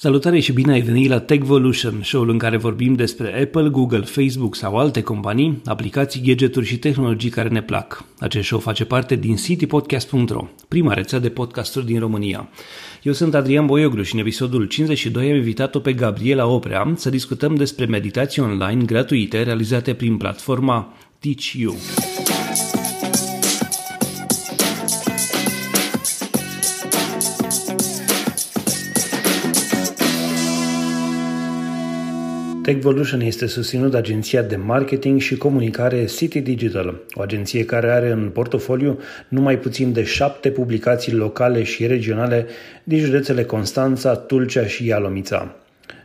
Salutare și bine ai venit la Techvolution, show-ul în care vorbim despre Apple, Google, Facebook sau alte companii, aplicații, gadgeturi și tehnologii care ne plac. Acest show face parte din citypodcast.ro, prima rețea de podcasturi din România. Eu sunt Adrian Boioglu și în episodul 52 am invitat-o pe Gabriela Oprea să discutăm despre meditații online gratuite realizate prin platforma Teach Techvolution este susținut de agenția de marketing și comunicare City Digital, o agenție care are în portofoliu numai puțin de șapte publicații locale și regionale din județele Constanța, Tulcea și Ialomița.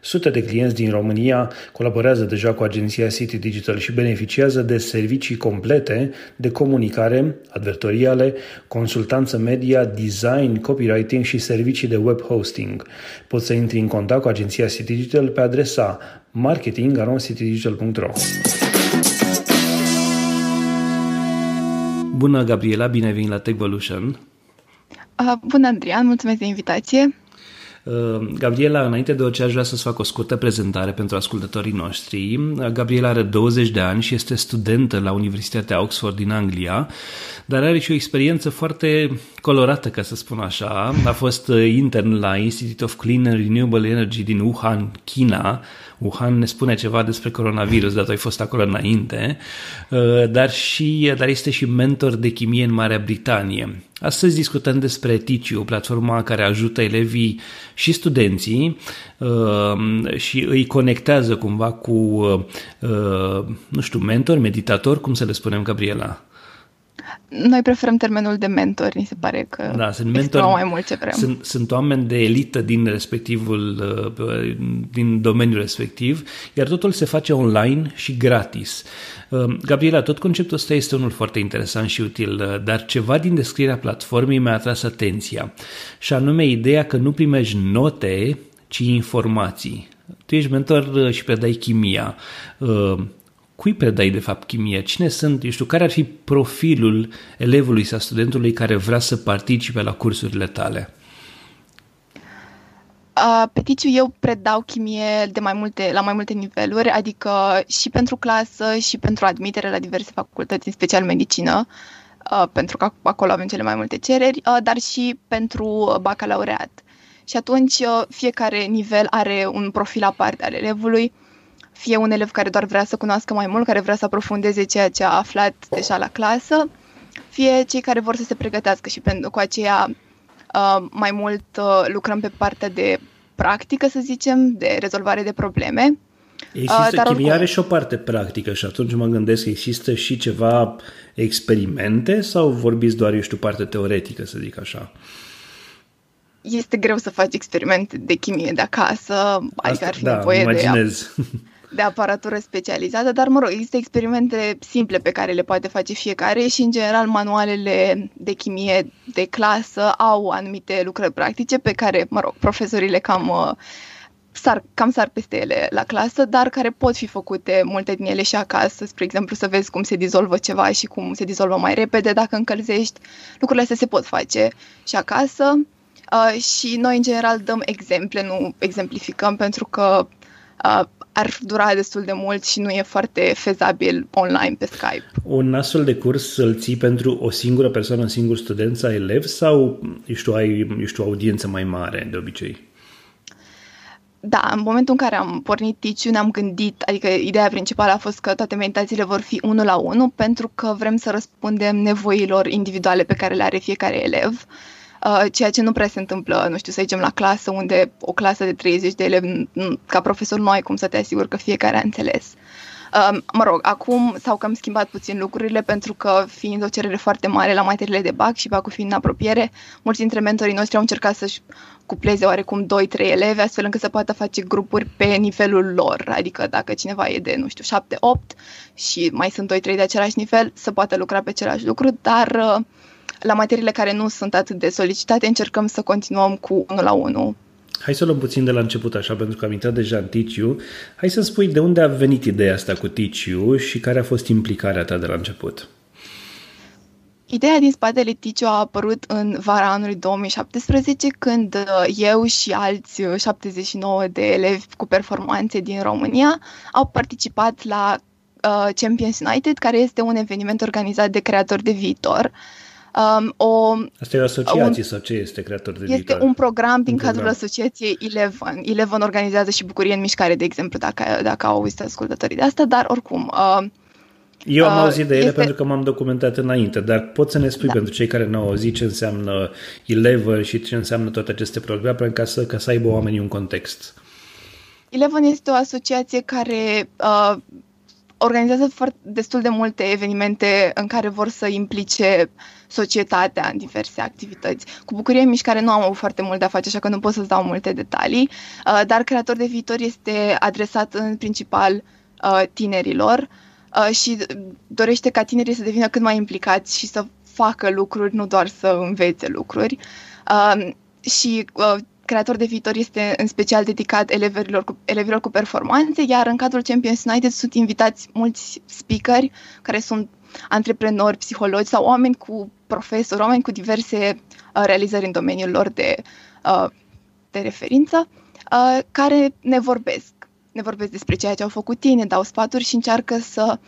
Sute de clienți din România colaborează deja cu agenția City Digital și beneficiază de servicii complete de comunicare, advertoriale, consultanță media, design, copywriting și servicii de web hosting. Poți să intri în contact cu agenția City Digital pe adresa marketing.citydigital.ro Bună, Gabriela, bine ai venit la Techvolution! Uh, bună, Adrian, mulțumesc de invitație! Uh, Gabriela, înainte de orice, aș vrea să-ți fac o scurtă prezentare pentru ascultătorii noștri. Uh, Gabriela are 20 de ani și este studentă la Universitatea Oxford din Anglia, dar are și o experiență foarte colorată, ca să spun așa. A fost uh, intern la Institute of Clean and Renewable Energy din Wuhan, China, Wuhan ne spune ceva despre coronavirus, dar tu ai fost acolo înainte, uh, dar, și, dar este și mentor de chimie în Marea Britanie. Astăzi discutăm despre Ticiu, platforma care ajută elevii și studenții uh, și îi conectează cumva cu, uh, nu știu, mentor, meditator, cum să le spunem, Gabriela? Noi preferăm termenul de mentor, ni se pare că da, sunt mentor, mai mult ce vrem. Sunt, sunt oameni de elită din respectivul, uh, din domeniul respectiv, iar totul se face online și gratis. Uh, Gabriela, tot conceptul ăsta este unul foarte interesant și util, uh, dar ceva din descrierea platformei mi-a atras atenția, și anume ideea că nu primești note, ci informații. Tu ești mentor și predai chimia cui predai de fapt chimie? Cine sunt, eu știu, care ar fi profilul elevului sau studentului care vrea să participe la cursurile tale? Uh, Peticiu, eu predau chimie de mai multe, la mai multe niveluri, adică și pentru clasă și pentru admitere la diverse facultăți, în special medicină, uh, pentru că acolo avem cele mai multe cereri, uh, dar și pentru bacalaureat. Și atunci uh, fiecare nivel are un profil aparte al elevului fie un elev care doar vrea să cunoască mai mult, care vrea să aprofundeze ceea ce a aflat deja la clasă, fie cei care vor să se pregătească și pentru cu aceea uh, mai mult uh, lucrăm pe partea de practică, să zicem, de rezolvare de probleme. Există, uh, dar chimia oricum... are și o parte practică și atunci mă gândesc, există și ceva experimente sau vorbiți doar, eu știu, parte teoretică, să zic așa? Este greu să faci experimente de chimie de acasă, Asta, adică ar fi da, nevoie imaginez. de de aparatură specializată, dar mă rog, există experimente simple pe care le poate face fiecare și în general manualele de chimie de clasă au anumite lucrări practice pe care, mă rog, profesorii le cam uh, sar, cam sar peste ele la clasă, dar care pot fi făcute multe din ele și acasă, spre exemplu să vezi cum se dizolvă ceva și cum se dizolvă mai repede dacă încălzești. Lucrurile astea se pot face și acasă. Uh, și noi, în general, dăm exemple, nu exemplificăm, pentru că uh, ar dura destul de mult și nu e foarte fezabil online pe Skype. Un astfel de curs îl ții pentru o singură persoană, un singur student sau elev sau, eu știu, ai, eu știu, o audiență mai mare de obicei? Da, în momentul în care am pornit Ticiu ne-am gândit, adică ideea principală a fost că toate meditațiile vor fi unul la unul pentru că vrem să răspundem nevoilor individuale pe care le are fiecare elev. Uh, Uh, ceea ce nu prea se întâmplă, nu știu, să zicem la clasă, unde o clasă de 30 de elevi, ca profesor nu ai cum să te asiguri că fiecare a înțeles. Uh, mă rog, acum s-au cam schimbat puțin lucrurile pentru că fiind o cerere foarte mare la materiile de BAC și BAC fiind în apropiere, mulți dintre mentorii noștri au încercat să-și cupleze oarecum 2-3 elevi astfel încât să poată face grupuri pe nivelul lor, adică dacă cineva e de, nu știu, 7-8 și mai sunt 2-3 de același nivel, să poată lucra pe același lucru, dar uh, la materiile care nu sunt atât de solicitate, încercăm să continuăm cu unul la unul. Hai să luăm puțin de la început așa, pentru că am intrat deja în Ticiu. Hai să spui de unde a venit ideea asta cu Ticiu și care a fost implicarea ta de la început. Ideea din spatele Ticiu a apărut în vara anului 2017, când uh, eu și alți 79 de elevi cu performanțe din România au participat la uh, Champions United, care este un eveniment organizat de creatori de viitor. Um, o, Asta e o asociație un, sau ce este creator de este viitor? Este un program din un cadrul program. asociației Eleven. Eleven organizează și Bucurie în Mișcare, de exemplu, dacă, dacă au auzit ascultătorii de asta, dar oricum... Uh, eu am uh, auzit de ele este... pentru că m-am documentat înainte, dar pot să ne spui da. pentru cei care nu au auzit ce înseamnă Eleven și ce înseamnă toate aceste programe ca să, ca să aibă oamenii un context. Eleven este o asociație care uh, organizează foarte, destul de multe evenimente în care vor să implice societatea în diverse activități. Cu Bucurie în Mișcare nu am avut foarte mult de a face, așa că nu pot să-ți dau multe detalii, uh, dar Creator de Viitor este adresat în principal uh, tinerilor uh, și dorește ca tinerii să devină cât mai implicați și să facă lucruri, nu doar să învețe lucruri. Și creator de viitor este în special dedicat elevilor cu, elevilor cu performanțe, iar în cadrul Champions United sunt invitați mulți speakeri care sunt antreprenori, psihologi sau oameni cu profesori, oameni cu diverse uh, realizări în domeniul lor de, uh, de referință, uh, care ne vorbesc. Ne vorbesc despre ceea ce au făcut ei, ne dau sfaturi și încearcă să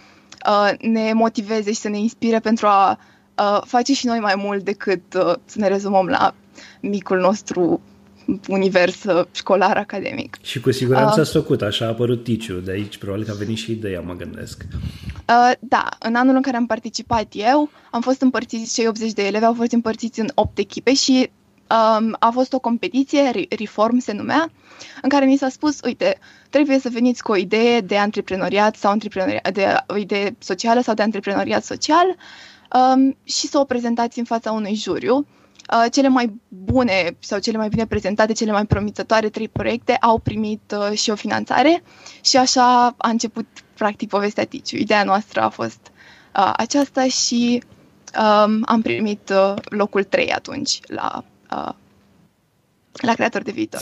uh, ne motiveze și să ne inspire pentru a uh, face și noi mai mult decât uh, să ne rezumăm la micul nostru univers uh, școlar academic. Și cu siguranță uh, ați făcut, așa a apărut Ticiu, de aici probabil că a venit și ideea, mă gândesc. Uh, da, în anul în care am participat eu, am fost împărțiți, cei 80 de elevi au fost împărțiți în 8 echipe și um, a fost o competiție, Reform se numea, în care mi s-a spus, uite, trebuie să veniți cu o idee de antreprenoriat sau antreprenoriat, de o idee socială sau de antreprenoriat social um, și să o prezentați în fața unui juriu Uh, cele mai bune sau cele mai bine prezentate, cele mai promițătoare trei proiecte au primit uh, și o finanțare și așa a început practic povestea Ticiu. Ideea noastră a fost uh, aceasta și um, am primit uh, locul 3 atunci la, uh, la Creator de Viitor.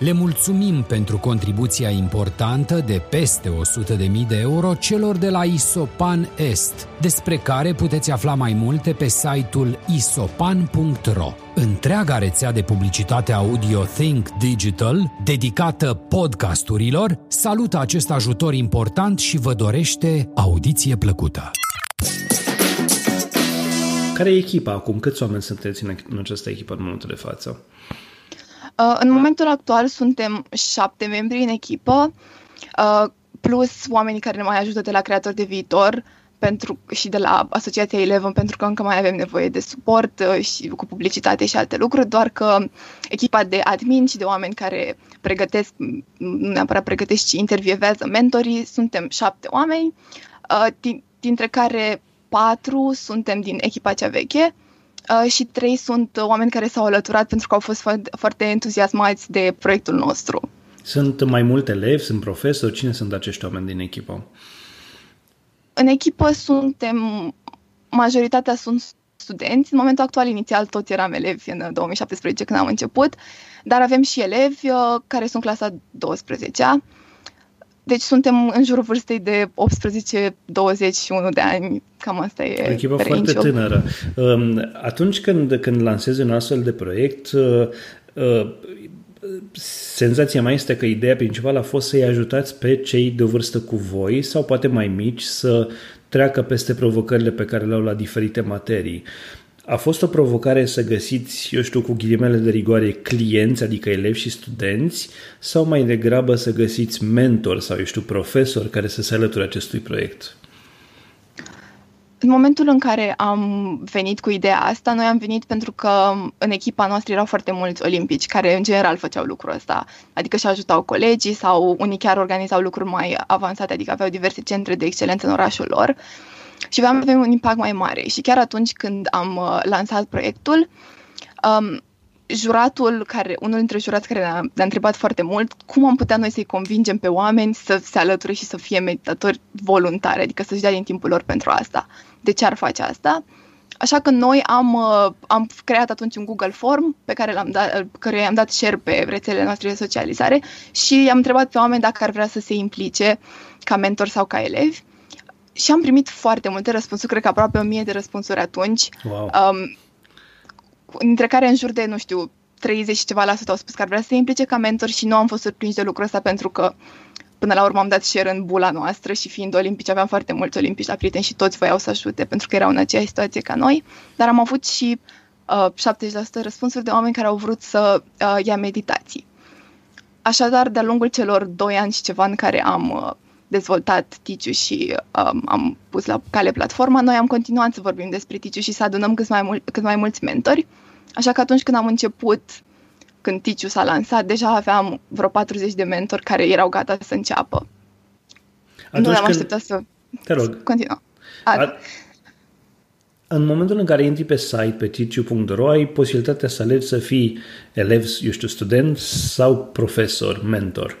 Le mulțumim pentru contribuția importantă de peste 100.000 de euro celor de la Isopan Est, despre care puteți afla mai multe pe site-ul isopan.ro. Întreaga rețea de publicitate audio Think Digital, dedicată podcasturilor, salută acest ajutor important și vă dorește audiție plăcută. Care e echipa acum? Câți oameni sunteți în această echipă în momentul de față? Uh, în momentul actual suntem șapte membri în echipă, uh, plus oamenii care ne mai ajută de la Creator de Viitor pentru, și de la Asociația Eleven, pentru că încă mai avem nevoie de suport uh, și cu publicitate și alte lucruri, doar că echipa de admin și de oameni care pregătesc, nu neapărat pregătesc, ci intervievează mentorii, suntem șapte oameni, dintre care patru suntem din echipa cea veche, Uh, și trei sunt oameni care s-au alăturat pentru că au fost foarte entuziasmați de proiectul nostru. Sunt mai multe elevi, sunt profesori, cine sunt acești oameni din echipă? În echipă suntem, majoritatea sunt studenți. În momentul actual, inițial, toți eram elevi în 2017 când am început, dar avem și elevi uh, care sunt clasa 12-a deci suntem în jurul vârstei de 18-21 de ani, cam asta e O echipă foarte tânără. Um, atunci când, când lansezi un astfel de proiect, uh, uh, senzația mea este că ideea principală a fost să-i ajutați pe cei de vârstă cu voi sau poate mai mici să treacă peste provocările pe care le au la diferite materii. A fost o provocare să găsiți, eu știu, cu ghilimele de rigoare, clienți, adică elevi și studenți, sau mai degrabă să găsiți mentor sau, eu știu, profesori care să se alăture acestui proiect? În momentul în care am venit cu ideea asta, noi am venit pentru că în echipa noastră erau foarte mulți olimpici care în general făceau lucrul ăsta, adică și ajutau colegii sau unii chiar organizau lucruri mai avansate, adică aveau diverse centre de excelență în orașul lor. Uh, și vreau să avem un impact mai mare. Și chiar atunci când am uh, lansat proiectul, um, juratul, care, unul dintre jurați care ne-a, ne-a întrebat foarte mult cum am putea noi să-i convingem pe oameni să se alăture și să fie meditatori voluntari, adică să-și dea din timpul lor pentru asta. De ce ar face asta? Așa că noi am, uh, am creat atunci un Google Form pe care l-am dat, căruia am dat share pe rețelele noastre de socializare și am întrebat pe oameni dacă ar vrea să se implice ca mentor sau ca elevi. Și am primit foarte multe răspunsuri, cred că aproape o mie de răspunsuri atunci. Wow. Um, dintre care în jur de, nu știu, 30 și ceva la sută au spus că ar vrea să se implice ca mentor și nu am fost surprinși de lucrul ăsta pentru că până la urmă am dat share în bula noastră și fiind olimpici, aveam foarte mulți olimpici la prieteni și toți voiau să ajute pentru că erau în aceeași situație ca noi, dar am avut și uh, 70% răspunsuri de oameni care au vrut să uh, ia meditații. Așadar, de-a lungul celor 2 ani și ceva în care am uh, dezvoltat Ticiu și um, am pus la cale platforma, noi am continuat să vorbim despre Ticiu și să adunăm cât mai, mul- cât mai mulți mentori. Așa că atunci când am început, când Ticiu s-a lansat, deja aveam vreo 40 de mentori care erau gata să înceapă. Atunci nu am când... așteptat să Te rog. continuăm. A... În momentul în care intri pe site, pe ticiu.ro, ai posibilitatea să alegi să fii elev, eu știu, student sau profesor, mentor.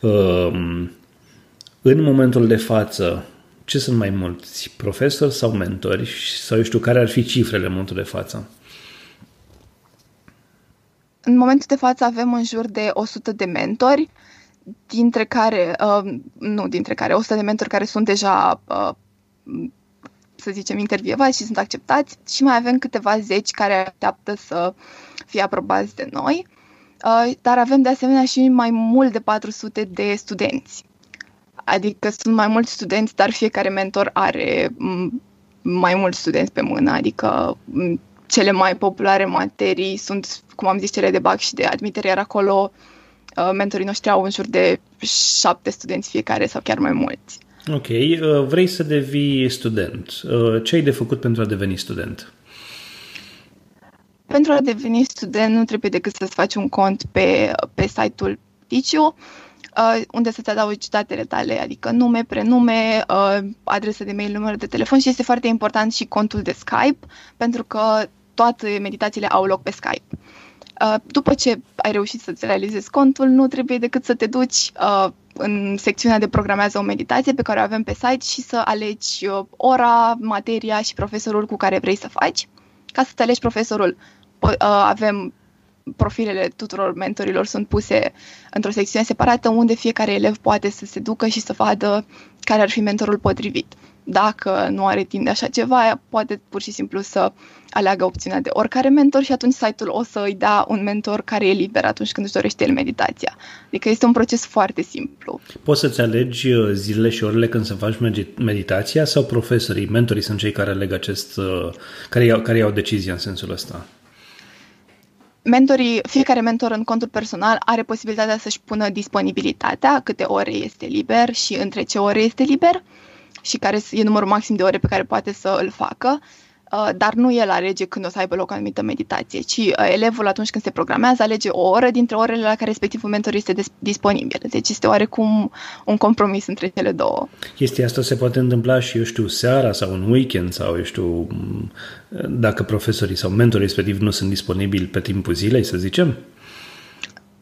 Um, în momentul de față, ce sunt mai mulți, profesori sau mentori? Sau eu știu, care ar fi cifrele în momentul de față? În momentul de față avem în jur de 100 de mentori, dintre care, uh, nu dintre care, 100 de mentori care sunt deja, uh, să zicem, intervievați și sunt acceptați și mai avem câteva zeci care așteaptă să fie aprobați de noi, uh, dar avem de asemenea și mai mult de 400 de studenți. Adică sunt mai mulți studenți, dar fiecare mentor are mai mulți studenți pe mână, adică cele mai populare materii sunt, cum am zis, cele de BAC și de admitere, iar acolo uh, mentorii noștri au în jur de șapte studenți fiecare sau chiar mai mulți. Ok, uh, vrei să devii student. Uh, ce ai de făcut pentru a deveni student? Pentru a deveni student nu trebuie decât să-ți faci un cont pe, pe site-ul Ticiu, unde să-ți adaugi datele tale, adică nume, prenume, adresă de mail, număr de telefon și este foarte important și contul de Skype, pentru că toate meditațiile au loc pe Skype. Uh, după ce ai reușit să-ți realizezi contul, nu trebuie decât să te duci uh, în secțiunea de programează o meditație pe care o avem pe site și să alegi uh, ora, materia și profesorul cu care vrei să faci. Ca să te alegi profesorul, avem profilele tuturor mentorilor sunt puse într-o secțiune separată unde fiecare elev poate să se ducă și să vadă care ar fi mentorul potrivit. Dacă nu are timp de așa ceva, poate pur și simplu să aleagă opțiunea de oricare mentor și atunci site-ul o să îi dea un mentor care e liber atunci când își dorește el meditația. Adică este un proces foarte simplu. Poți să-ți alegi uh, zilele și orele când să faci meditația sau profesorii, mentorii sunt cei care aleg acest, uh, care iau, care iau decizia în sensul ăsta? Mentorii, fiecare mentor în contul personal are posibilitatea să-și pună disponibilitatea, câte ore este liber și între ce ore este liber și care e numărul maxim de ore pe care poate să îl facă, uh, dar nu el alege când o să aibă loc o anumită meditație, ci uh, elevul atunci când se programează alege o oră dintre orele la care respectivul mentor este disponibil. Deci este oarecum un compromis între cele două. Este asta se poate întâmpla și, eu știu, seara sau un weekend sau, eu știu, dacă profesorii sau mentorii respectiv nu sunt disponibili pe timpul zilei, să zicem?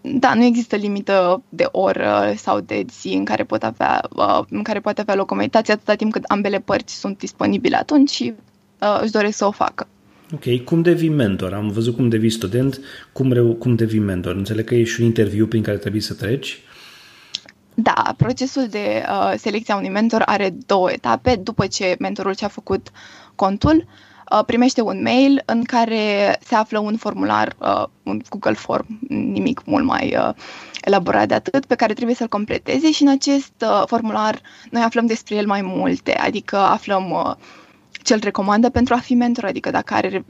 Da, nu există limită de oră sau de zi în care, pot avea, uh, în care poate avea loc o meditație atâta timp cât ambele părți sunt disponibile atunci și uh, își doresc să o facă. Ok, cum devii mentor? Am văzut cum devii student, cum, reu- cum devii mentor? Înțeleg că e și un interviu prin care trebuie să treci? Da, procesul de uh, selecție a unui mentor are două etape. După ce mentorul și-a făcut contul, uh, Uh, primește un mail în care se află un formular, uh, un Google Form, nimic mult mai uh, elaborat de atât, pe care trebuie să-l completeze și în acest formular noi aflăm despre el mai multe, adică aflăm ce îl recomandă pentru a fi mentor, adică dacă are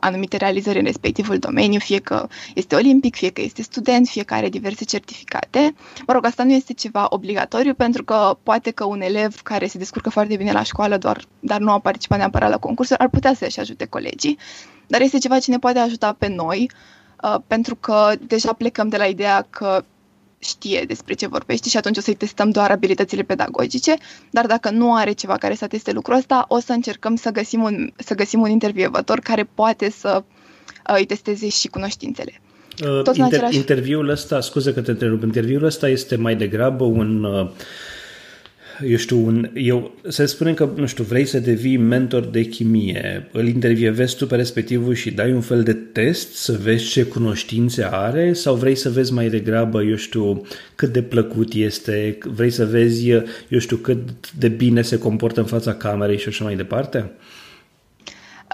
anumite realizări în respectivul domeniu, fie că este olimpic, fie că este student, fie că are diverse certificate. Mă rog, asta nu este ceva obligatoriu pentru că poate că un elev care se descurcă foarte bine la școală, doar, dar nu a participat neapărat la concursuri, ar putea să-și ajute colegii, dar este ceva ce ne poate ajuta pe noi, uh, pentru că deja plecăm de la ideea că știe despre ce vorbește și atunci o să-i testăm doar abilitățile pedagogice, dar dacă nu are ceva care să teste lucrul ăsta, o să încercăm să găsim un, să găsim un intervievător care poate să îi testeze și cunoștințele. Uh, Tot inter- același... Interviul ăsta, scuze că te întrerup, interviul ăsta este mai degrabă un... Uh, eu știu, un, eu, să spunem că, nu știu, vrei să devii mentor de chimie, îl intervievezi tu pe respectivul și dai un fel de test să vezi ce cunoștințe are sau vrei să vezi mai degrabă, eu știu, cât de plăcut este, vrei să vezi, eu știu, cât de bine se comportă în fața camerei și așa mai departe?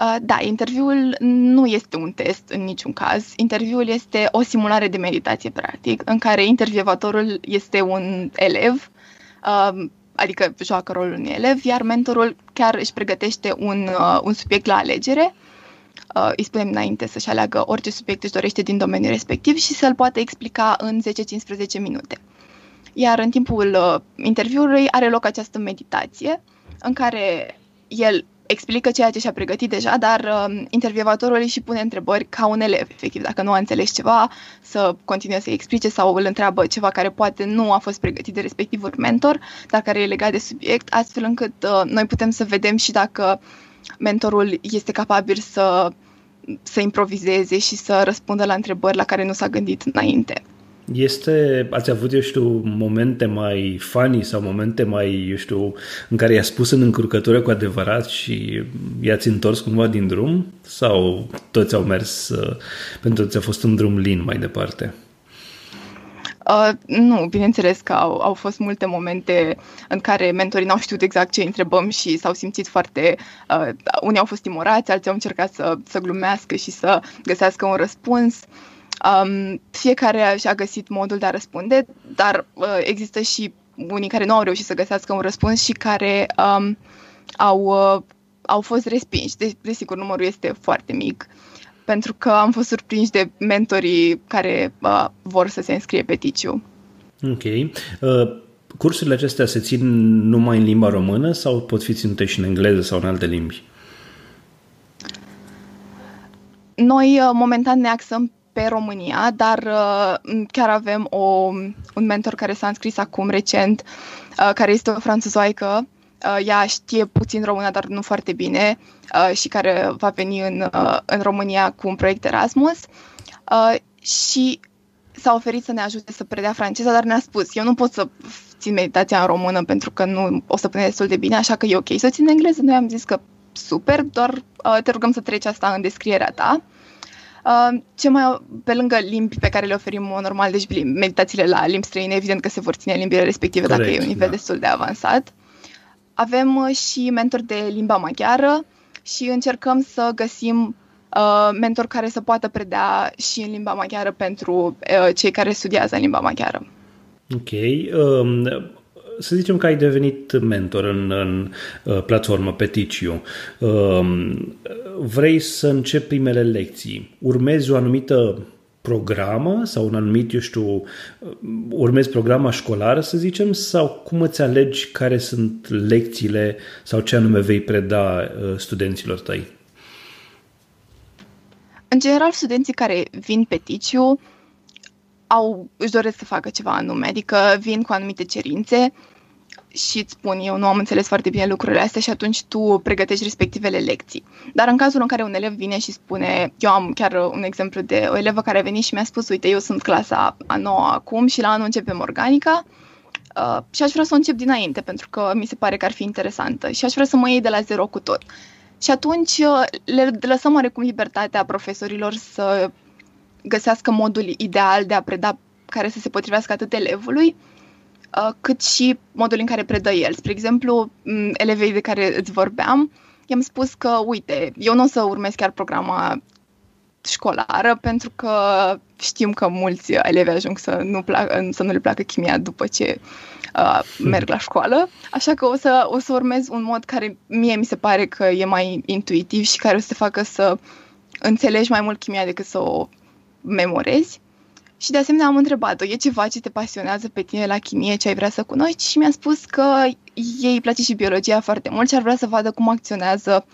Uh, da, interviul nu este un test în niciun caz. Interviul este o simulare de meditație, practic, în care intervievatorul este un elev, uh, adică joacă rolul unui elev, iar mentorul chiar își pregătește un, uh, un subiect la alegere. Îi spunem înainte să-și aleagă orice subiect își dorește din domeniul respectiv și să-l poată explica în 10-15 minute. Iar în timpul interviului are loc această meditație în care el explică ceea ce și-a pregătit deja, dar uh, intervievatorul îi și pune întrebări ca un elev, efectiv, dacă nu a înțeles ceva, să continue să-i explice sau îl întreabă ceva care poate nu a fost pregătit de respectivul mentor, dar care e legat de subiect, astfel încât uh, noi putem să vedem și dacă mentorul este capabil să, să improvizeze și să răspundă la întrebări la care nu s-a gândit înainte. Este, ați avut, eu știu, momente mai funny sau momente mai, eu știu, în care i-a spus în încurcătură cu adevărat și i-ați întors cumva din drum? Sau toți au mers, uh, pentru toți a fost un drum lin mai departe? Uh, nu, bineînțeles că au, au fost multe momente în care mentorii n-au știut exact ce întrebăm și s-au simțit foarte... Uh, unii au fost timorați, alții au încercat să, să glumească și să găsească un răspuns. Uh, Um, fiecare și-a găsit modul de a răspunde, dar uh, există și unii care nu au reușit să găsească un răspuns și care um, au, uh, au fost respinși. Deci, desigur, numărul este foarte mic, pentru că am fost surprinși de mentorii care uh, vor să se înscrie pe TICIU. Ok. Uh, cursurile acestea se țin numai în limba română sau pot fi ținute și în engleză sau în alte limbi? Noi, uh, momentan, ne axăm pe România, dar uh, chiar avem o, un mentor care s-a înscris acum recent, uh, care este o franțuzoaică. Uh, ea știe puțin română, dar nu foarte bine uh, și care va veni în, uh, în România cu un proiect Erasmus. Uh, și s-a oferit să ne ajute să predea franceza, dar ne-a spus, eu nu pot să țin meditația în română pentru că nu o să pune destul de bine, așa că e ok să țin în engleză. Noi am zis că super, doar uh, te rugăm să treci asta în descrierea ta. Uh, ce mai, pe lângă limbi pe care le oferim normal, deci meditațiile la limbi străine, evident că se vor ține limbile respective Corect, dacă e un nivel da. destul de avansat. Avem uh, și mentor de limba maghiară și încercăm să găsim uh, mentor care să poată predea și în limba maghiară pentru uh, cei care studiază în limba maghiară. Ok. Um, să zicem că ai devenit mentor în, în uh, platformă Peticiu, uh, vrei să începi primele lecții, urmezi o anumită programă sau un anumit, eu știu, uh, urmezi programa școlară, să zicem, sau cum îți alegi care sunt lecțiile sau ce anume vei preda uh, studenților tăi? În general, studenții care vin pe Ticiu au, își doresc să facă ceva anume, adică vin cu anumite cerințe și îți spun eu nu am înțeles foarte bine lucrurile astea și atunci tu pregătești respectivele lecții. Dar în cazul în care un elev vine și spune, eu am chiar un exemplu de o elevă care a venit și mi-a spus, uite, eu sunt clasa a noua acum și la anul începem organica uh, și aș vrea să o încep dinainte pentru că mi se pare că ar fi interesantă și aș vrea să mă iei de la zero cu tot. Și atunci uh, le lăsăm oarecum libertatea profesorilor să găsească modul ideal de a preda care să se potrivească atât elevului, uh, cât și modul în care predă el. Spre exemplu, elevei de care îți vorbeam, i-am spus că, uite, eu nu o să urmez chiar programa școlară, pentru că știm că mulți elevi ajung să nu, plac, să nu le placă chimia după ce uh, merg la școală, așa că o să, o să urmez un mod care mie mi se pare că e mai intuitiv și care o să te facă să înțelegi mai mult chimia decât să o memorezi. Și de asemenea am întrebat-o, e ceva ce te pasionează pe tine la chimie, ce ai vrea să cunoști? Și mi-a spus că ei îi place și biologia foarte mult și ar vrea să vadă cum acționează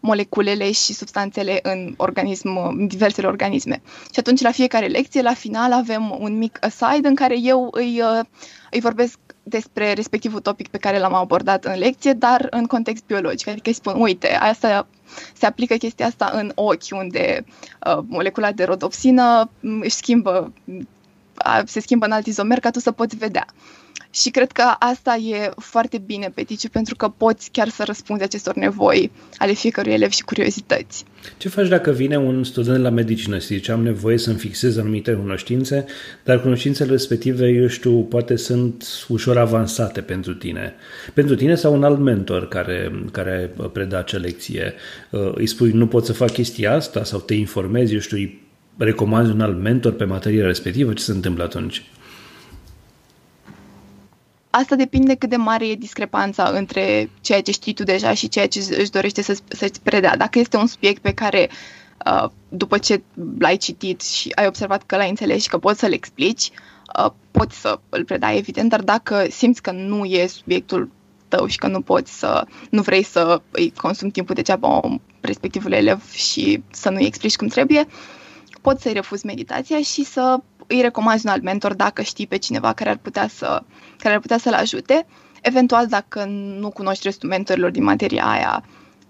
moleculele și substanțele în organism, în diversele organisme. Și atunci la fiecare lecție, la final, avem un mic aside în care eu îi, uh, îi vorbesc despre respectivul topic pe care l-am abordat în lecție, dar în context biologic. Adică îi spun, uite, asta se aplică chestia asta în ochi, unde uh, molecula de rodopsină mm, își schimbă, uh, se schimbă în alt izomer ca tu să poți vedea. Și cred că asta e foarte bine pe Ticiu, pentru că poți chiar să răspunzi acestor nevoi ale fiecărui elev și curiozități. Ce faci dacă vine un student la medicină și zice am nevoie să-mi fixez anumite cunoștințe, dar cunoștințele respective, eu știu, poate sunt ușor avansate pentru tine. Pentru tine sau un alt mentor care, care preda acea lecție. Uh, îi spui nu pot să fac chestia asta sau te informezi, eu știu, îi recomanzi un alt mentor pe materia respectivă, ce se întâmplă atunci? Asta depinde cât de mare e discrepanța între ceea ce știi tu deja și ceea ce își dorește să, să-ți predea. Dacă este un subiect pe care uh, după ce l-ai citit și ai observat că l-ai înțeles și că poți să-l explici, uh, poți să îl predai, evident, dar dacă simți că nu e subiectul tău și că nu poți să, nu vrei să îi consumi timpul degeaba respectivul elev și să nu-i explici cum trebuie, poți să-i refuzi meditația și să îi recomanzi un alt mentor dacă știi pe cineva care ar putea, să, care ar putea să-l ajute. Eventual, dacă nu cunoști restul mentorilor din materia aia,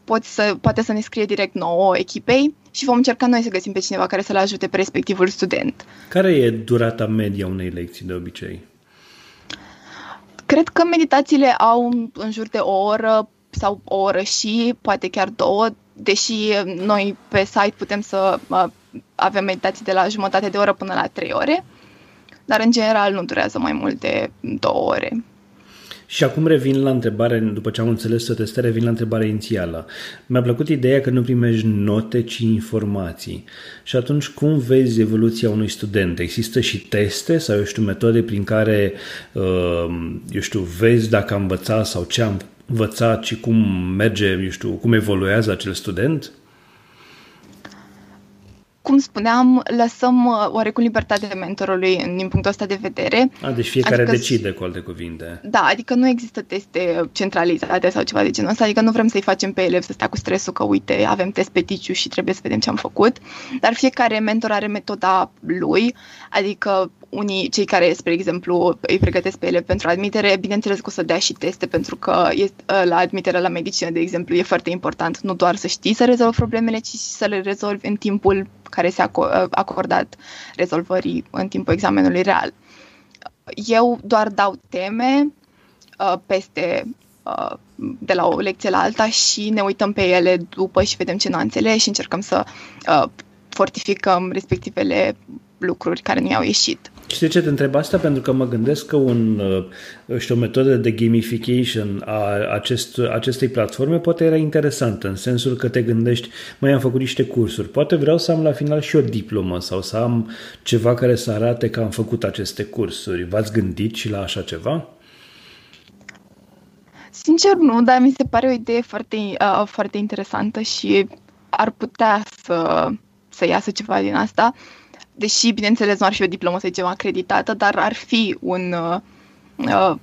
poți să, poate să ne scrie direct nouă echipei și vom încerca noi să găsim pe cineva care să-l ajute pe respectivul student. Care e durata media unei lecții de obicei? Cred că meditațiile au în jur de o oră sau o oră și poate chiar două, deși noi pe site putem să avem meditații de la jumătate de oră până la trei ore, dar în general nu durează mai mult de două ore. Și acum revin la întrebare, după ce am înțeles să testare, revin la întrebarea inițială. Mi-a plăcut ideea că nu primești note, ci informații. Și atunci cum vezi evoluția unui student? Există și teste sau, eu știu, metode prin care, uh, eu știu, vezi dacă am învățat sau ce am învățat și cum merge, eu știu, cum evoluează acel student? Cum spuneam, lăsăm uh, oarecum libertatea mentorului din punctul ăsta de vedere. A, deci fiecare adică, decide, cu alte cuvinte. Da, adică nu există teste centralizate sau ceva de genul ăsta, adică nu vrem să-i facem pe elev să stea cu stresul că, uite, avem test pe ticiu și trebuie să vedem ce am făcut, dar fiecare mentor are metoda lui, adică unii, cei care, spre exemplu, îi pregătesc pe ele pentru admitere, bineînțeles că o să dea și teste, pentru că este, ă, la admitere la medicină, de exemplu, e foarte important nu doar să știi să rezolvi problemele, ci și să le rezolvi în timpul care se-a ă, acordat rezolvării în timpul examenului real. Eu doar dau teme uh, peste uh, de la o lecție la alta și ne uităm pe ele după și vedem ce nu înțeles și încercăm să uh, fortificăm respectivele lucruri care nu i-au ieșit. Și de ce te întreb asta? Pentru că mă gândesc că un, uh, știu, o metodă de gamification a acest, acestei platforme poate era interesantă, în sensul că te gândești, mai am făcut niște cursuri, poate vreau să am la final și o diplomă sau să am ceva care să arate că am făcut aceste cursuri. V-ați gândit și la așa ceva? Sincer nu, dar mi se pare o idee foarte, uh, foarte interesantă și ar putea să, să iasă ceva din asta. Uh, deși, bineînțeles, nu ar fi o diplomă, să zicem, acreditată, dar ar fi un uh, uh,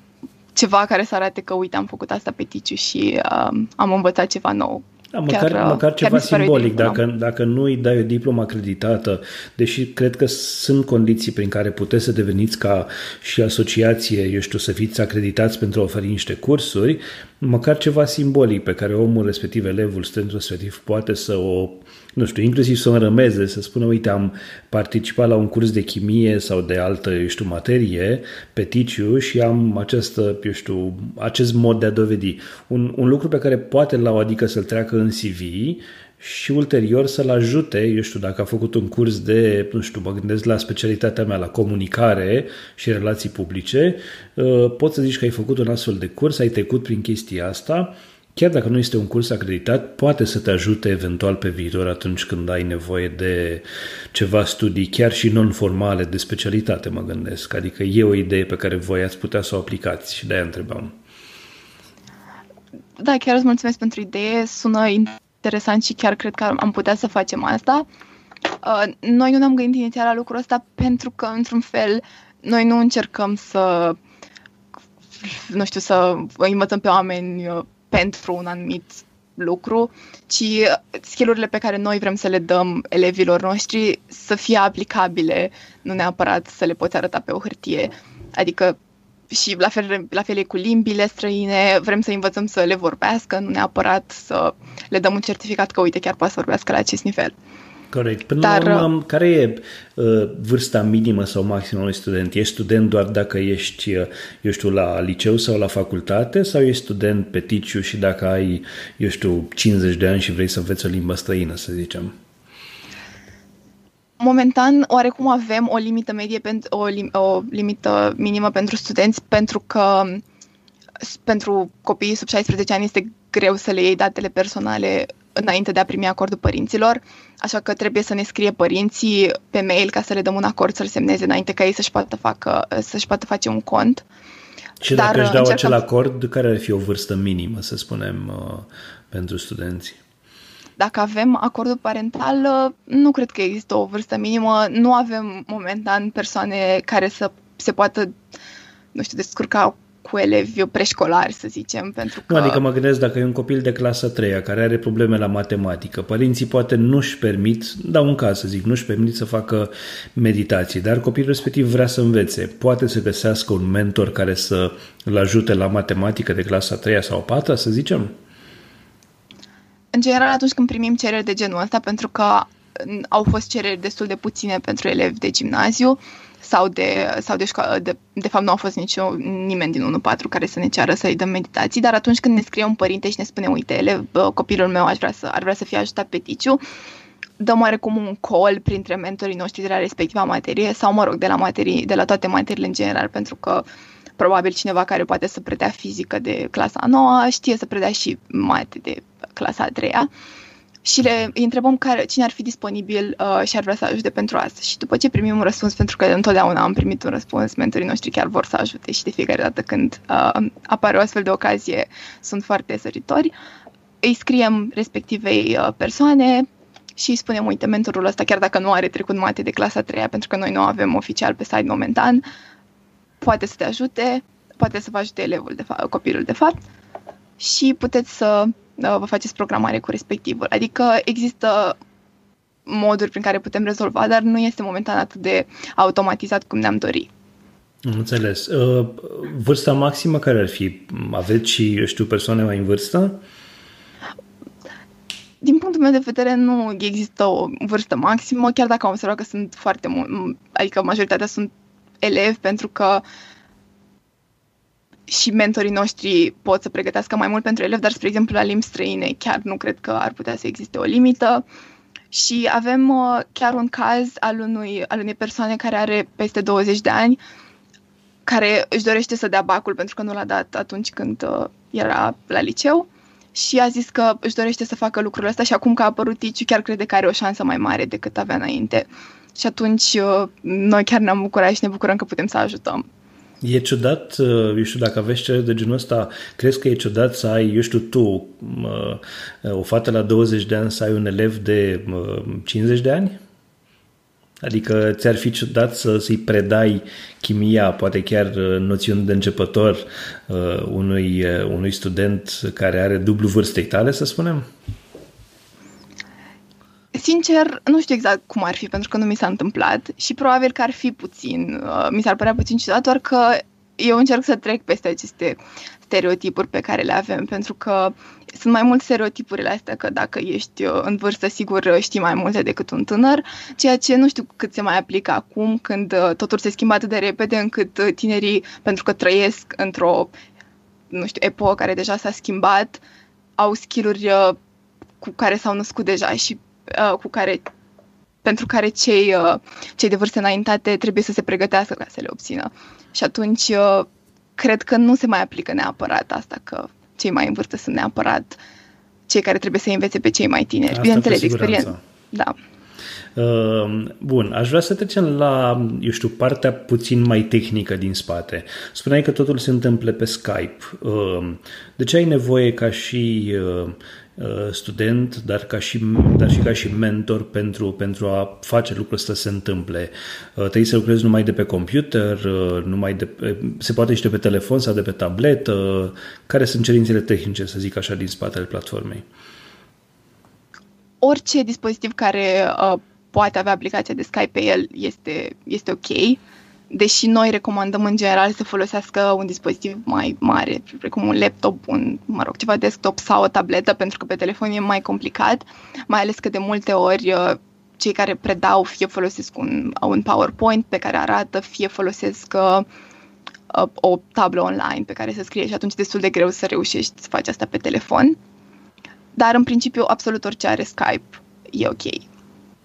ceva care să arate că, uite, am făcut asta pe ticiu și uh, am învățat ceva nou. Da, măcar, chiar, măcar chiar ceva simbolic, dacă, dacă nu îi dai o diplomă acreditată, deși cred că sunt condiții prin care puteți să deveniți ca și asociație, eu știu, să fiți acreditați pentru a oferi niște cursuri, măcar ceva simbolic pe care omul respectiv, elevul, studentul respectiv poate să o nu știu, inclusiv să mă rămeze, să spună, uite, am participat la un curs de chimie sau de altă, eu știu, materie pe Ticiu și am această, eu știu, acest mod de a dovedi. Un, un lucru pe care poate la o adică să-l treacă în CV și ulterior să-l ajute, eu știu, dacă a făcut un curs de, nu știu, mă gândesc la specialitatea mea, la comunicare și relații publice, uh, poți să zici că ai făcut un astfel de curs, ai trecut prin chestia asta chiar dacă nu este un curs acreditat, poate să te ajute eventual pe viitor atunci când ai nevoie de ceva studii, chiar și non-formale, de specialitate, mă gândesc. Adică e o idee pe care voi ați putea să o aplicați și de-aia întrebam. Da, chiar îți mulțumesc pentru idee, sună interesant și chiar cred că am putea să facem asta. Uh, noi nu ne-am gândit inițial la lucrul ăsta pentru că, într-un fel, noi nu încercăm să nu știu, să învățăm pe oameni uh, pentru un anumit lucru, ci skillurile pe care noi vrem să le dăm elevilor noștri să fie aplicabile, nu neapărat să le poți arăta pe o hârtie. Adică și la fel, la fel e cu limbile străine, vrem să învățăm să le vorbească, nu neapărat să le dăm un certificat că, uite, chiar poate să vorbească la acest nivel. Corect. Până Dar, la urmă, care e uh, vârsta minimă sau maximă unui student? Ești student doar dacă ești, uh, eu știu, la liceu sau la facultate sau ești student pe ticiu și dacă ai, eu știu, 50 de ani și vrei să înveți o limbă străină, să zicem? Momentan, oarecum avem o limită medie, o, lim- o limită minimă pentru studenți, pentru că pentru copiii sub 16 ani este greu să le iei datele personale înainte de a primi acordul părinților, așa că trebuie să ne scrie părinții pe mail ca să le dăm un acord să-l semneze înainte ca ei să-și poată, facă, să-și poată face un cont. Și Dar dacă își dau încercăm... acel acord, care ar fi o vârstă minimă, să spunem, uh, pentru studenți? Dacă avem acordul parental, uh, nu cred că există o vârstă minimă. Nu avem momentan persoane care să se poată, nu știu, descurca cu elevi preșcolari, să zicem, pentru că... Nu, adică mă gândesc dacă e un copil de clasa 3 care are probleme la matematică, părinții poate nu-și permit, dau un caz să zic, nu-și permit să facă meditații, dar copilul respectiv vrea să învețe, poate să găsească un mentor care să-l ajute la matematică de clasa 3 sau 4 să zicem? În general, atunci când primim cereri de genul ăsta, pentru că au fost cereri destul de puține pentru elevi de gimnaziu, sau de, sau de școală, de, de fapt nu a fost nici nimeni din 1-4 care să ne ceară să-i dăm meditații, dar atunci când ne scrie un părinte și ne spune, uite, ele, copilul meu aș vrea să, ar vrea să fie ajutat pe ticiu, dăm oarecum un call printre mentorii noștri de la respectiva materie sau, mă rog, de la, materii, de la toate materiile în general, pentru că probabil cineva care poate să predea fizică de clasa 9 știe să predea și mate de clasa a 3 și le îi întrebăm care, cine ar fi disponibil uh, și ar vrea să ajute pentru asta. Și după ce primim un răspuns, pentru că întotdeauna am primit un răspuns, mentorii noștri chiar vor să ajute și de fiecare dată când uh, apare o astfel de ocazie sunt foarte săritori, îi scriem respectivei uh, persoane și îi spunem, uite, mentorul ăsta, chiar dacă nu are trecut mate de clasa 3 pentru că noi nu avem oficial pe site momentan, poate să te ajute, poate să vă ajute elevul, de fa- copilul de fapt și puteți să vă faceți programare cu respectivul. Adică există moduri prin care putem rezolva, dar nu este momentan atât de automatizat cum ne-am dori. Înțeles. Uh, vârsta maximă care ar fi? Aveți și, eu știu, persoane mai în vârstă? Din punctul meu de vedere, nu există o vârstă maximă, chiar dacă am observat că sunt foarte mult, adică majoritatea sunt elevi, pentru că uh, și mentorii noștri pot să pregătească mai mult pentru elevi, dar, spre exemplu, la limbi străine chiar nu cred că ar putea să existe o limită. Și avem uh, chiar un caz al, unui, al unei persoane care are peste 20 de ani, care își dorește să dea bacul pentru că nu l-a dat atunci când uh, era la liceu și a zis că își dorește să facă lucrul ăsta și acum că a apărut Ticiu chiar crede că are o șansă mai mare decât avea înainte. Și atunci uh, noi chiar ne-am bucurat și ne bucurăm că putem să ajutăm. E ciudat, uh, eu știu, dacă aveți cereri de genul ăsta, crezi că e ciudat să ai, eu știu, tu, o fată la 20 de ani, să ai un elev de 50 de ani? Adică ți-ar fi ciudat să, să-i predai chimia, poate chiar uh, noțiuni de începător uh, unui, unui student care are dublu vârstei tale, să spunem? Sincer, nu știu exact cum ar fi, pentru că nu mi s-a întâmplat și probabil că ar fi puțin, uh, mi s-ar părea puțin ciudat, doar că eu încerc să trec peste aceste stereotipuri pe care le avem, pentru că sunt mai mult stereotipurile astea că dacă ești uh, în vârstă, sigur știi mai multe decât un tânăr, ceea ce nu știu cât se mai aplică acum, când uh, totul se schimbă atât de repede încât tinerii, pentru că trăiesc într-o, nu știu, epocă care deja s-a schimbat, au skill-uri cu care s-au născut deja și uh, cu care pentru care cei, uh, cei de vârste înaintate trebuie să se pregătească ca să le obțină. Și atunci uh, cred că nu se mai aplică neapărat asta, că cei mai în vârstă sunt neapărat cei care trebuie să învețe pe cei mai tineri. Asta Bineînțeles, experiență. Da. Uh, bun, aș vrea să trecem la, eu știu, partea puțin mai tehnică din spate. Spuneai că totul se întâmplă pe Skype. Uh, de ce ai nevoie ca și uh, Uh, student, dar, ca și, dar și ca și mentor pentru, pentru a face lucrul ăsta să se întâmple. Uh, trebuie să lucrezi numai de pe computer, uh, numai de pe, se poate și de pe telefon sau de pe tabletă. Care sunt cerințele tehnice, să zic așa, din spatele platformei? Orice dispozitiv care uh, poate avea aplicația de Skype pe el este, este ok. Deși noi recomandăm în general să folosească un dispozitiv mai mare, precum un laptop, un, mă rog, ceva desktop sau o tabletă, pentru că pe telefon e mai complicat, mai ales că de multe ori uh, cei care predau fie folosesc un, un PowerPoint pe care arată, fie folosesc uh, uh, o tablă online pe care să scrie și atunci e destul de greu să reușești să faci asta pe telefon. Dar în principiu absolut orice are Skype e ok.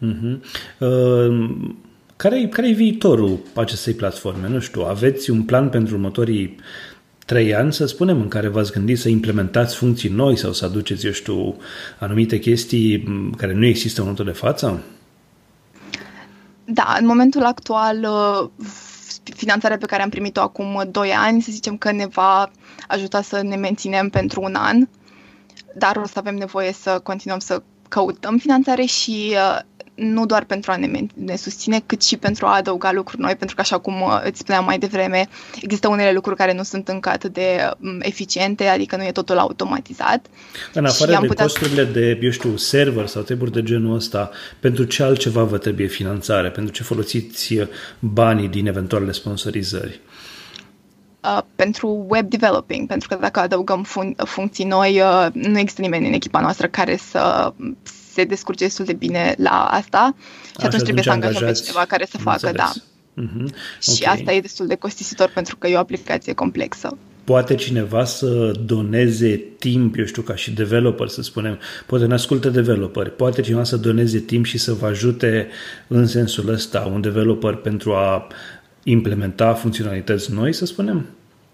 Uh-huh. Uh, care e care viitorul acestei platforme? Nu știu, aveți un plan pentru următorii trei ani, să spunem, în care v-ați gândit să implementați funcții noi sau să aduceți, eu știu, anumite chestii care nu există în momentul de față? Da, în momentul actual, uh, finanțarea pe care am primit-o acum 2 ani, să zicem că ne va ajuta să ne menținem pentru un an, dar o să avem nevoie să continuăm să căutăm finanțare și uh, nu doar pentru a ne, ne susține, cât și pentru a adăuga lucruri noi, pentru că, așa cum uh, îți spuneam mai devreme, există unele lucruri care nu sunt încă atât de um, eficiente, adică nu e totul automatizat. În afară de putea... costurile de, eu știu, server sau treburi de genul ăsta, pentru ce altceva vă trebuie finanțare? Pentru ce folosiți uh, banii din eventuale sponsorizări? Uh, pentru web developing, pentru că dacă adăugăm fun- funcții noi, uh, nu există nimeni în echipa noastră care să se descurce destul de bine la asta și Așa, atunci trebuie să angajăm pe cineva care să facă, înțeles. da. Uh-huh. Și okay. asta e destul de costisitor pentru că e o aplicație complexă. Poate cineva să doneze timp, eu știu, ca și developer, să spunem, poate ne ascultă developer, poate cineva să doneze timp și să vă ajute în sensul ăsta, un developer pentru a implementa funcționalități noi, să spunem?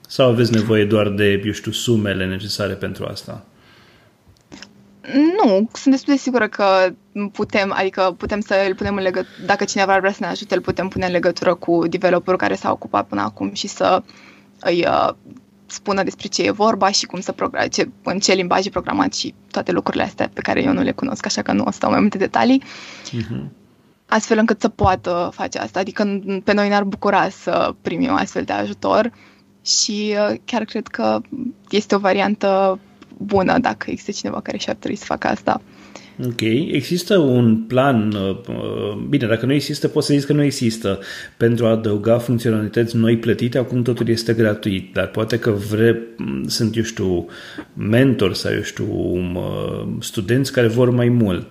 Sau aveți nevoie doar de, eu știu, sumele necesare pentru asta? Nu, sunt destul de sigură că putem, adică putem să îl punem în legătură, dacă cineva vrea să ne ajute, îl putem pune în legătură cu developerul care s-a ocupat până acum și să îi uh, spună despre ce e vorba și cum să programe, ce, în ce limbaj e programat și toate lucrurile astea pe care eu nu le cunosc, așa că nu o să dau mai multe detalii. Uh-huh. Astfel încât să poată face asta, adică pe noi ne-ar bucura să primim astfel de ajutor și uh, chiar cred că este o variantă bună dacă există cineva care și-ar trebui să facă asta. Ok. Există un plan, uh, uh, bine, dacă nu există, poți să zici că nu există, pentru a adăuga funcționalități noi plătite, acum totul este gratuit, dar poate că vre, sunt, eu știu, mentori sau, eu știu, studenți care vor mai mult.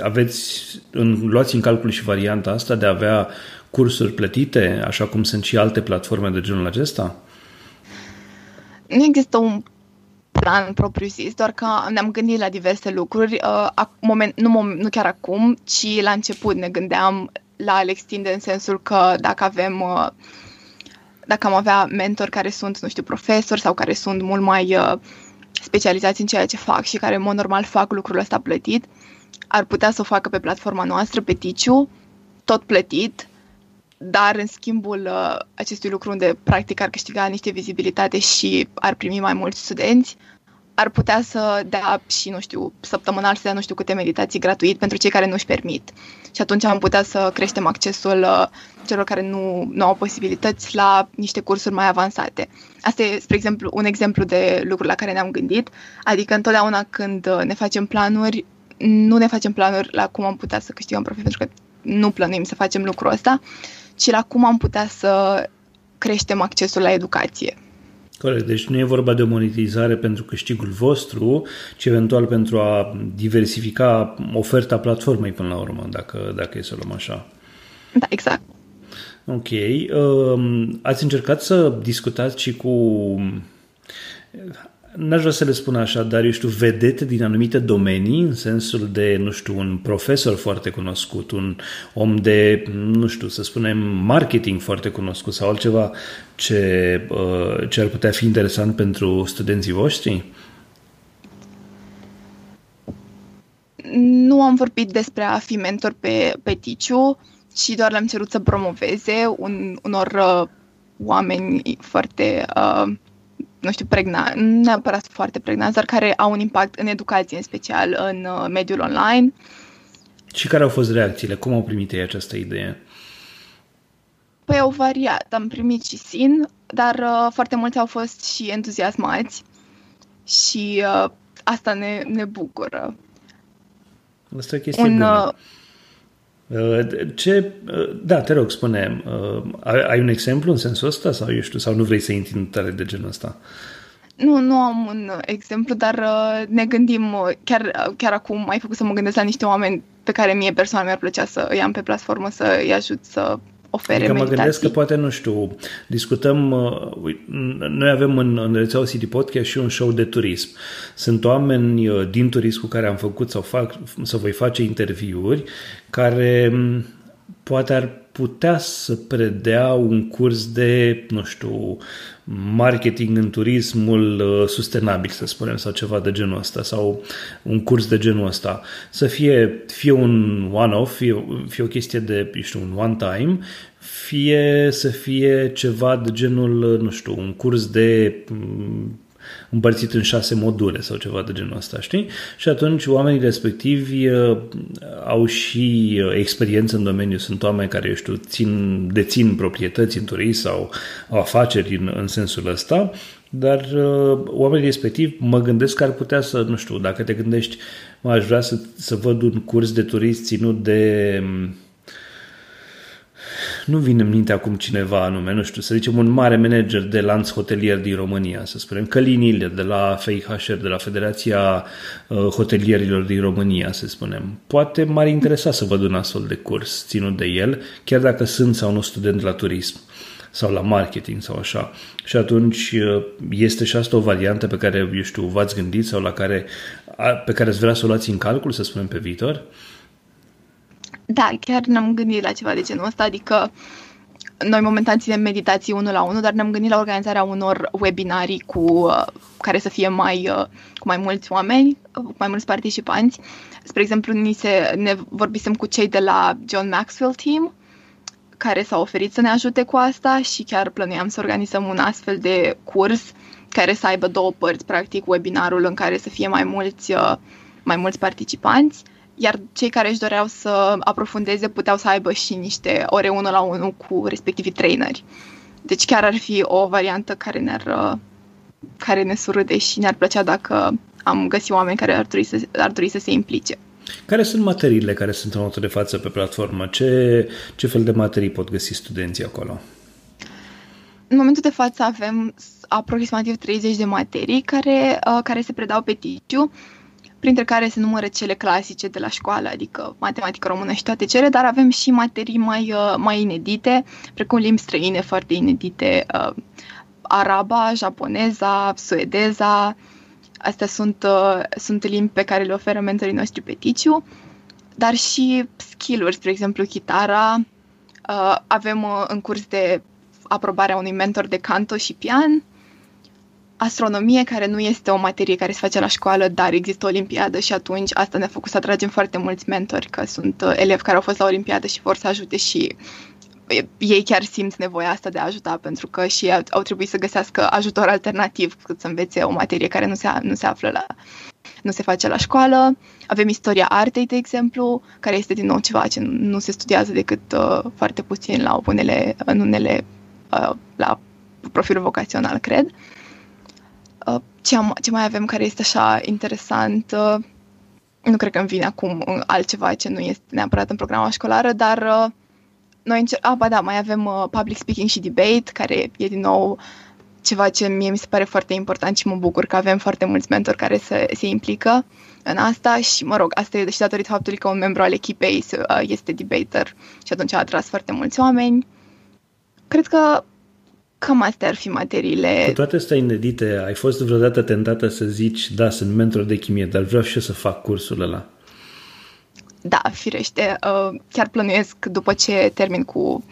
Aveți, în, luați în calcul și varianta asta de a avea cursuri plătite, așa cum sunt și alte platforme de genul acesta? Nu există un plan propriu zis, doar că ne-am gândit la diverse lucruri, uh, moment, nu, nu chiar acum, ci la început ne gândeam la a le extinde în sensul că dacă avem uh, dacă am avea mentori care sunt, nu știu, profesori sau care sunt mult mai uh, specializați în ceea ce fac și care, în mod normal, fac lucrul ăsta plătit, ar putea să o facă pe platforma noastră, pe Ticiu, tot plătit, dar în schimbul uh, acestui lucru unde practic ar câștiga niște vizibilitate și ar primi mai mulți studenți, ar putea să dea și, nu știu, săptămânal să dea nu știu câte meditații gratuit pentru cei care nu își permit. Și atunci am putea să creștem accesul uh, celor care nu, nu au posibilități la niște cursuri mai avansate. Asta e, spre exemplu, un exemplu de lucru la care ne-am gândit, adică întotdeauna când uh, ne facem planuri, nu ne facem planuri la cum am putea să câștigăm profit, pentru că nu plănuim să facem lucrul ăsta, ci la cum am putea să creștem accesul la educație. Corect, deci nu e vorba de o monetizare pentru câștigul vostru, ci eventual pentru a diversifica oferta platformei până la urmă, dacă, dacă e să luăm așa. Da, exact. Ok. Um, ați încercat să discutați și cu n-aș vrea să le spun așa, dar eu știu, vedete din anumite domenii, în sensul de, nu știu, un profesor foarte cunoscut, un om de, nu știu, să spunem, marketing foarte cunoscut sau altceva ce, uh, ce ar putea fi interesant pentru studenții voștri? Nu am vorbit despre a fi mentor pe, pe Ticiu și doar le-am cerut să promoveze un, unor uh, oameni foarte uh, nu știu, pregna, nu neapărat foarte pregnați, dar care au un impact în educație, în special în uh, mediul online. Și care au fost reacțiile? Cum au primit ei această idee? Păi au variat. Am primit și sin, dar uh, foarte mulți au fost și entuziasmați și uh, asta ne, ne bucură. Asta e chestie un, bună. Uh, Ce, da, te rog, spune, ai un exemplu în sensul ăsta sau, eu știu, sau nu vrei să intri în detalii de genul ăsta? Nu, nu am un exemplu, dar ne gândim, chiar, chiar acum mai făcut să mă gândesc la niște oameni pe care mie personal mi-ar plăcea să îi am pe platformă, să îi ajut să ofere adică meditații. mă gândesc că poate, nu știu, discutăm, uh, noi avem în, în rețeaua City Podcast și un show de turism. Sunt oameni uh, din turism cu care am făcut sau fac, să voi face interviuri care um, poate ar putea să predea un curs de, nu știu, marketing în turismul uh, sustenabil, să spunem, sau ceva de genul ăsta, sau un curs de genul ăsta. Să fie, fie un one-off, fie, fie o chestie de, știu, un one-time, fie să fie ceva de genul, nu știu, un curs de mm, împărțit în șase module sau ceva de genul ăsta, știi? Și atunci oamenii respectivi uh, au și uh, experiență în domeniu, sunt oameni care, eu știu, țin, dețin proprietăți în turism sau au afaceri în, în sensul ăsta, dar uh, oamenii respectivi mă gândesc că ar putea să, nu știu, dacă te gândești, mă aș vrea să, să văd un curs de turism ținut de nu vine în minte acum cineva anume, nu știu, să zicem un mare manager de lanț hotelier din România, să spunem, Călin Ilie de la FIHR, de la Federația uh, Hotelierilor din România, să spunem. Poate m-ar interesa să văd un astfel de curs ținut de el, chiar dacă sunt sau nu student la turism sau la marketing sau așa. Și atunci uh, este și asta o variantă pe care, eu știu, v-ați gândit sau la care, pe care ați vrea să o luați în calcul, să spunem, pe viitor? Uh, da, chiar ne-am gândit la ceva de genul ăsta, adică noi momentan ținem meditații unul la unul, dar ne-am gândit la organizarea unor webinarii cu, uh, care să fie mai, uh, cu mai mulți oameni, uh, cu mai mulți participanți. Spre exemplu, ni se, ne vorbisem cu cei de la John Maxwell Team, care s-au oferit să ne ajute cu asta și chiar plănuiam să organizăm un astfel de curs care să aibă două părți, practic webinarul în care să fie mai mulți, mai mulți participanți iar cei care își doreau să aprofundeze puteau să aibă și niște ore unul la unul cu respectivii traineri. Deci chiar ar fi o variantă care ne-ar care ne surâde și ne-ar plăcea dacă am găsit oameni care ar trebui să, ar trebui să se implice. Care sunt materiile care sunt în momentul de față pe platformă? Ce, ce fel de materii pot găsi studenții acolo? În momentul de față avem aproximativ 30 de materii care, uh, care se predau pe TICU printre care se numără cele clasice de la școală, adică matematică română și toate cele, dar avem și materii mai, uh, mai inedite, precum limbi străine foarte inedite, uh, araba, japoneza, suedeza, astea sunt, uh, sunt limbi pe care le oferă mentorii noștri pe Ticiu, dar și skill-uri, spre exemplu, chitara, avem în curs de aprobarea unui mentor de canto și pian, astronomie, care nu este o materie care se face la școală, dar există o olimpiadă și atunci asta ne-a făcut să atragem foarte mulți mentori, că sunt uh, elevi care au fost la olimpiadă și vor să ajute și ei chiar simt nevoia asta de a ajuta, pentru că și ei au, au trebuit să găsească ajutor alternativ cât să învețe o materie care nu se, nu se află la, nu se face la școală. Avem istoria artei, de exemplu, care este din nou ceva ce nu se studiază decât uh, foarte puțin la unele, în unele, uh, la profilul vocațional, cred. Uh, Uh, ce, am, ce mai avem care este așa interesant? Uh, nu cred că îmi vine acum altceva ce nu este neapărat în programa școlară, dar uh, noi încer- ah, ba da, mai avem public speaking și debate, care e din nou ceva ce mie mi se pare foarte important și mă bucur că avem foarte mulți mentori care se, se implică în asta și, mă rog, asta e și datorită faptului că un membru al echipei este debater și atunci a atras foarte mulți oameni. Cred că Cam astea ar fi materiile. Cu toate astea inedite, ai fost vreodată tentată să zici, da, sunt mentor de chimie, dar vreau și eu să fac cursul ăla? Da, firește. Uh, chiar plănuiesc după ce termin cu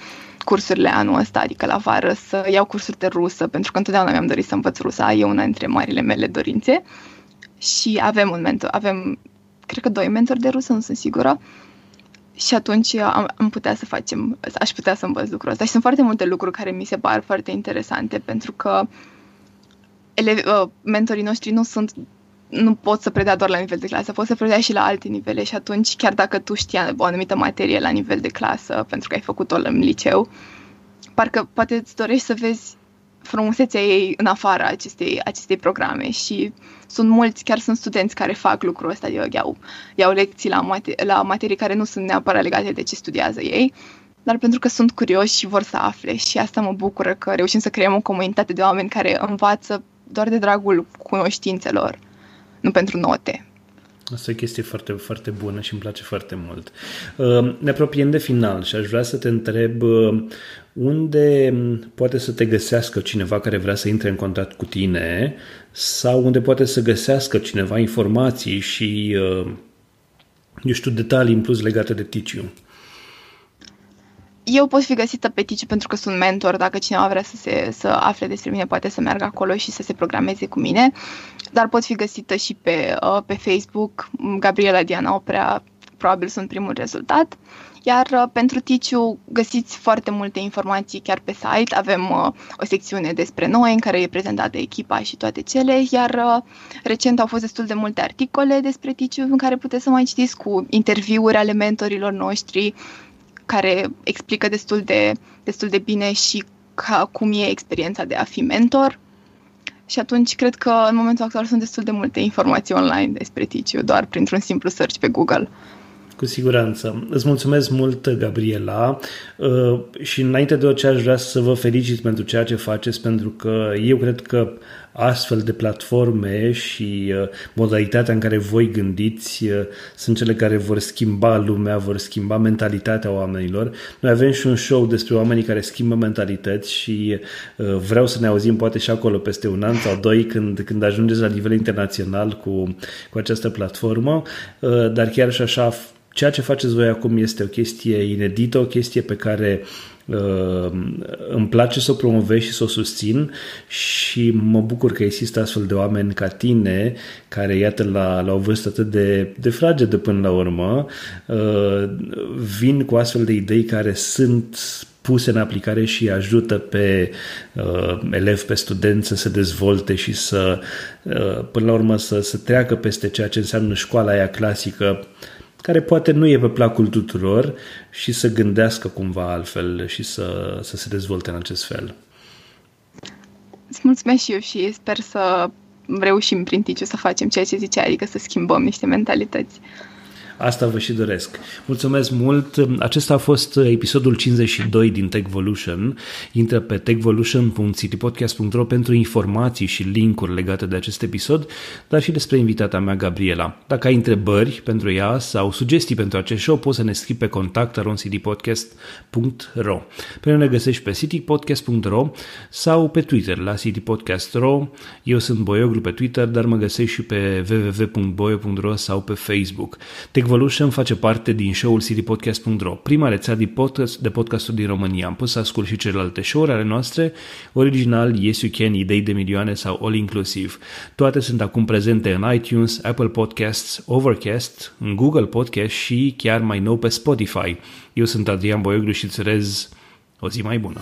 cursurile anul ăsta, adică la vară, să iau cursuri de rusă, pentru că întotdeauna mi-am dorit să învăț rusa, e una dintre marile mele dorințe. Și avem un mentor, avem, cred că doi mentori de rusă, nu sunt sigură. Uh, și atunci am, am putea să facem, aș putea să învăț lucrul ăsta. Și sunt foarte multe lucruri care mi se par foarte interesante, pentru că elevi, uh, mentorii noștri nu sunt nu pot să predea doar la nivel de clasă, pot să predea și la alte nivele și atunci, chiar dacă tu știi o anumită materie la nivel de clasă, pentru că ai făcut-o în liceu, parcă poate îți dorești să vezi frumusețea ei în afara acestei, acestei programe și sunt mulți, chiar sunt studenți care fac lucrul ăsta, adică iau, iau lecții la, mate- la materii care nu sunt neapărat legate de ce studiază ei, dar pentru că sunt curioși și vor să afle și asta mă bucură că reușim să creăm o comunitate de oameni care învață doar de dragul cunoștințelor, nu pentru note. Asta e o chestie foarte, foarte bună și îmi place foarte mult. Uh, ne apropiem de final și aș vrea să te întreb uh, unde poate să te găsească cineva care vrea să intre în contact cu tine sau unde poate să găsească cineva informații și, uh, eu știu, detalii în plus legate de Ticiu. Eu pot fi găsită pe Ticiu pentru că sunt mentor. Dacă cineva vrea să, se, să afle despre mine, poate să meargă acolo și să se programeze cu mine. Dar pot fi găsită și pe, uh, pe Facebook. Gabriela Diana Oprea probabil sunt primul rezultat. Iar uh, pentru Ticiu găsiți foarte multe informații chiar pe site. Avem uh, o secțiune despre noi în care e prezentată echipa și toate cele, iar uh, recent au fost destul de multe articole despre Ticiu în care puteți să mai citiți cu interviuri ale mentorilor noștri care explică destul de, destul de bine și ca, cum e experiența de a fi mentor. Și atunci cred că în momentul actual sunt destul de multe informații online despre Ticiu, doar printr-un simplu search pe Google. Cu siguranță. Îți mulțumesc mult, Gabriela, uh, și înainte de orice aș vrea să vă felicit pentru ceea ce faceți, pentru că eu cred că astfel de platforme și uh, modalitatea în care voi gândiți uh, sunt cele care vor schimba lumea, vor schimba mentalitatea oamenilor. Noi avem și un show despre oamenii care schimbă mentalități și vreau să ne auzim poate și acolo peste un an sau doi când, când ajungeți la nivel internațional cu, cu această platformă, dar chiar și așa Ceea ce faceți voi acum este o chestie inedită, o chestie pe care uh, îmi place să o promovez și să o susțin și mă bucur că există astfel de oameni ca tine care, iată, la, la o vârstă atât de, de fragedă până la urmă, uh, vin cu astfel de idei care sunt puse în aplicare și ajută pe uh, elevi, pe studenți să se dezvolte și să, uh, până la urmă, să, să treacă peste ceea ce înseamnă școala aia clasică. uh, care poate nu e pe placul tuturor și să gândească cumva altfel și să, să se dezvolte în acest fel. Îți mulțumesc și eu și sper să reușim prin ticiu să facem ceea ce zicea, adică să schimbăm niște mentalități. Asta vă și doresc. Mulțumesc mult. Acesta a fost episodul 52 din Techvolution. Intră pe techvolution.citypodcast.ro pentru informații și linkuri legate de acest episod, dar și despre invitata mea, Gabriela. Dacă ai întrebări pentru ea sau sugestii pentru acest show, poți să ne scrii pe contact citypodcast.ro. Pe noi ne găsești pe citypodcast.ro sau pe Twitter la citypodcast.ro. Eu sunt Boioglu pe Twitter, dar mă găsești și pe www.boio.ro sau pe Facebook. Techvolution face parte din show-ul citypodcast.ro, prima rețea de, podcast, de podcasturi din România. Am pus să ascult și celelalte show-uri ale noastre, original, Yes You Can, Idei de Milioane sau All Inclusive. Toate sunt acum prezente în iTunes, Apple Podcasts, Overcast, în Google Podcast și chiar mai nou pe Spotify. Eu sunt Adrian Boioglu și îți urez o zi mai bună.